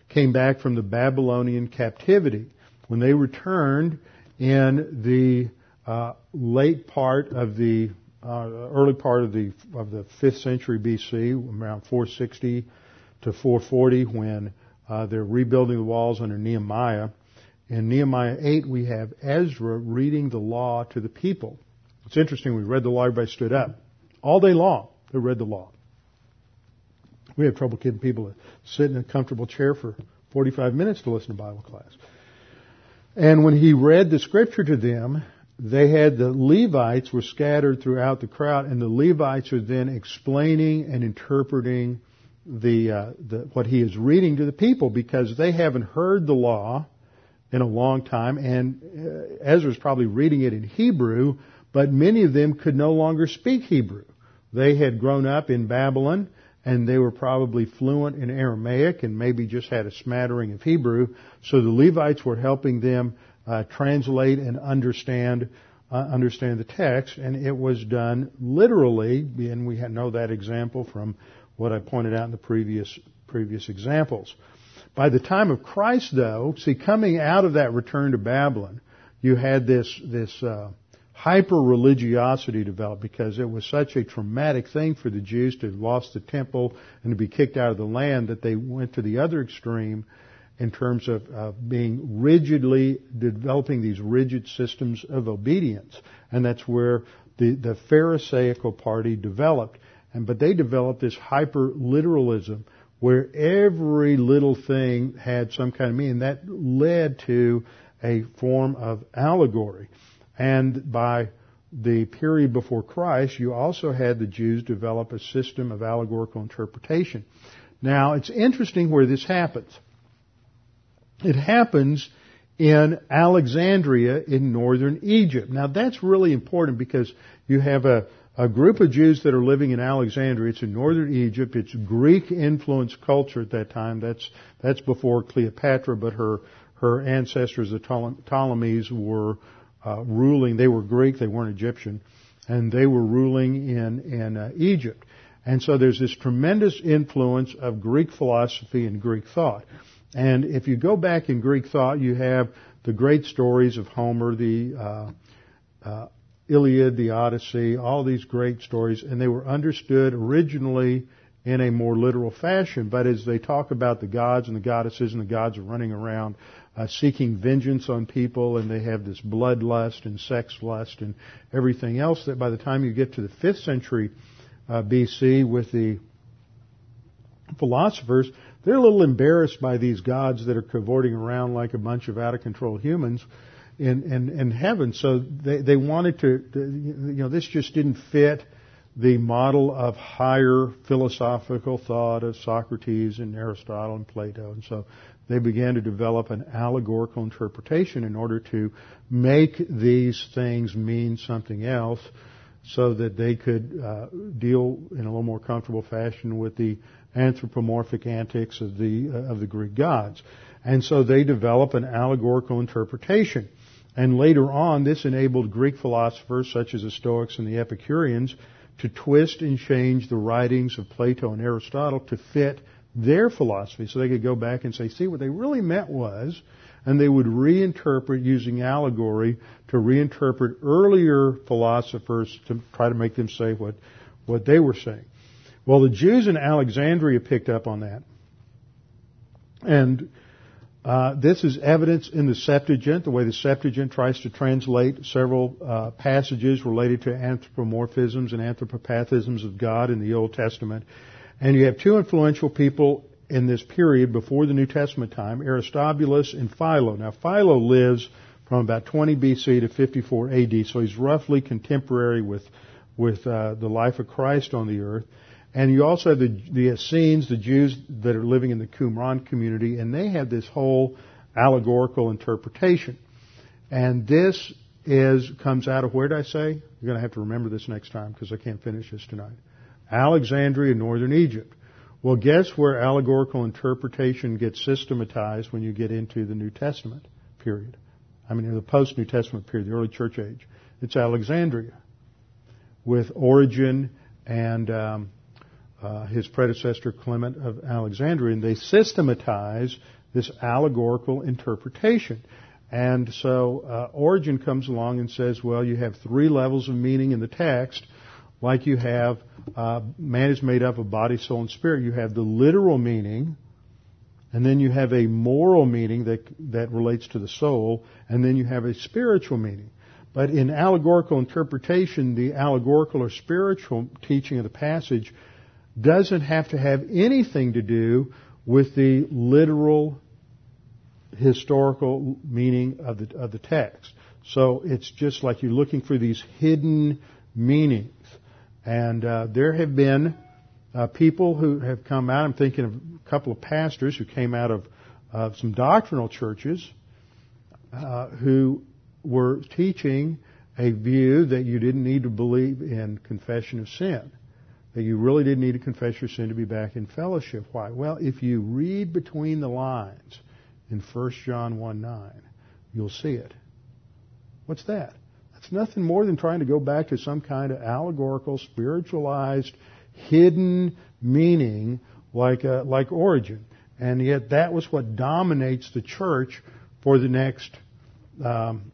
came back from the Babylonian captivity. When they returned in the uh, late part of the uh, early part of the of the fifth century BC, around 460 to 440, when uh, they're rebuilding the walls under Nehemiah. In Nehemiah 8, we have Ezra reading the law to the people. It's interesting. We read the law. Everybody stood up all day long. They read the law. We have trouble getting people to sit in a comfortable chair for 45 minutes to listen to Bible class. And when he read the scripture to them, they had the Levites were scattered throughout the crowd, and the Levites are then explaining and interpreting the, uh, the what he is reading to the people because they haven't heard the law in a long time, and uh, Ezra's probably reading it in Hebrew, but many of them could no longer speak Hebrew. They had grown up in Babylon, and they were probably fluent in Aramaic and maybe just had a smattering of Hebrew. So the Levites were helping them uh, translate and understand uh, understand the text, and it was done literally. And we know that example from what I pointed out in the previous previous examples. By the time of Christ, though, see, coming out of that return to Babylon, you had this this uh, hyper religiosity developed because it was such a traumatic thing for the Jews to have lost the temple and to be kicked out of the land that they went to the other extreme in terms of uh, being rigidly developing these rigid systems of obedience, and that's where the the Pharisaical party developed. And but they developed this hyper literalism where every little thing had some kind of meaning. That led to a form of allegory. And by the period before Christ, you also had the Jews develop a system of allegorical interpretation. Now, it's interesting where this happens. It happens in Alexandria in northern Egypt. Now, that's really important because you have a, a group of Jews that are living in Alexandria. It's in northern Egypt. It's Greek influenced culture at that time. That's, that's before Cleopatra, but her, her ancestors, the Ptolemies, were uh, ruling. They were Greek, they weren't Egyptian, and they were ruling in in uh, Egypt. And so there's this tremendous influence of Greek philosophy and Greek thought. And if you go back in Greek thought, you have the great stories of Homer, the uh, uh, Iliad, the Odyssey, all these great stories, and they were understood originally in a more literal fashion. But as they talk about the gods and the goddesses and the gods are running around uh, seeking vengeance on people, and they have this bloodlust and sex lust and everything else. That by the time you get to the fifth century uh, BC with the philosophers, they're a little embarrassed by these gods that are cavorting around like a bunch of out of control humans in, in, in heaven. So they, they wanted to, you know, this just didn't fit the model of higher philosophical thought of Socrates and Aristotle and Plato. And so they began to develop an allegorical interpretation in order to make these things mean something else so that they could uh, deal in a little more comfortable fashion with the anthropomorphic antics of the uh, of the Greek gods. And so they develop an allegorical interpretation. And later on, this enabled Greek philosophers such as the Stoics and the Epicureans to twist and change the writings of Plato and Aristotle to fit their philosophy so they could go back and say, see, what they really meant was, and they would reinterpret using allegory to reinterpret earlier philosophers to try to make them say what, what they were saying. Well, the Jews in Alexandria picked up on that. And uh, this is evidence in the Septuagint, the way the Septuagint tries to translate several uh, passages related to anthropomorphisms and anthropopathisms of God in the Old Testament. And you have two influential people in this period before the New Testament time, Aristobulus and Philo. Now, Philo lives from about 20 BC to 54 AD, so he's roughly contemporary with with uh, the life of Christ on the earth. And you also have the, the Essenes, the Jews that are living in the Qumran community, and they have this whole allegorical interpretation. And this is comes out of where did I say? You're going to have to remember this next time because I can't finish this tonight. Alexandria, in northern Egypt. Well, guess where allegorical interpretation gets systematized when you get into the New Testament period? I mean, in the post New Testament period, the early church age. It's Alexandria with Origen and um, uh, his predecessor Clement of Alexandria, and they systematize this allegorical interpretation. And so uh, Origen comes along and says, well, you have three levels of meaning in the text, like you have uh, man is made up of body, soul, and spirit. You have the literal meaning, and then you have a moral meaning that that relates to the soul, and then you have a spiritual meaning. But in allegorical interpretation, the allegorical or spiritual teaching of the passage doesn't have to have anything to do with the literal historical meaning of the, of the text. So it's just like you're looking for these hidden meanings. And uh, there have been uh, people who have come out. I'm thinking of a couple of pastors who came out of uh, some doctrinal churches uh, who were teaching a view that you didn't need to believe in confession of sin. That you really didn't need to confess your sin to be back in fellowship. Why? Well, if you read between the lines in 1 John 1 9, you'll see it. What's that? That's nothing more than trying to go back to some kind of allegorical, spiritualized, hidden meaning like, uh, like Origen. And yet that was what dominates the church for the next um,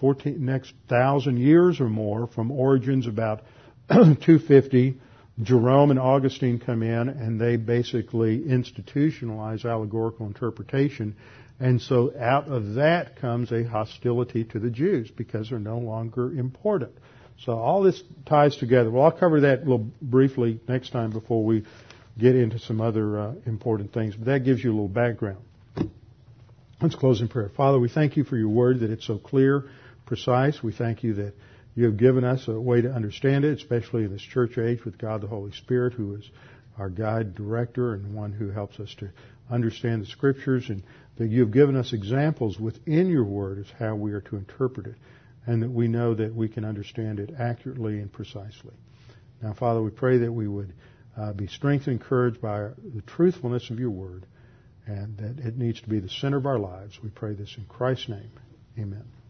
14, next thousand years or more from Origen's about 250. Jerome and Augustine come in and they basically institutionalize allegorical interpretation and so out of that comes a hostility to the Jews because they're no longer important. So all this ties together. Well, I'll cover that little briefly next time before we get into some other uh, important things. But that gives you a little background. Let's close in prayer. Father, we thank you for your word that it's so clear, precise. We thank you that you have given us a way to understand it, especially in this church age with God the Holy Spirit, who is our guide, director, and one who helps us to understand the scriptures and that you have given us examples within your word as how we are to interpret it, and that we know that we can understand it accurately and precisely. Now, Father, we pray that we would uh, be strengthened and encouraged by the truthfulness of your word, and that it needs to be the center of our lives. We pray this in Christ's name. Amen.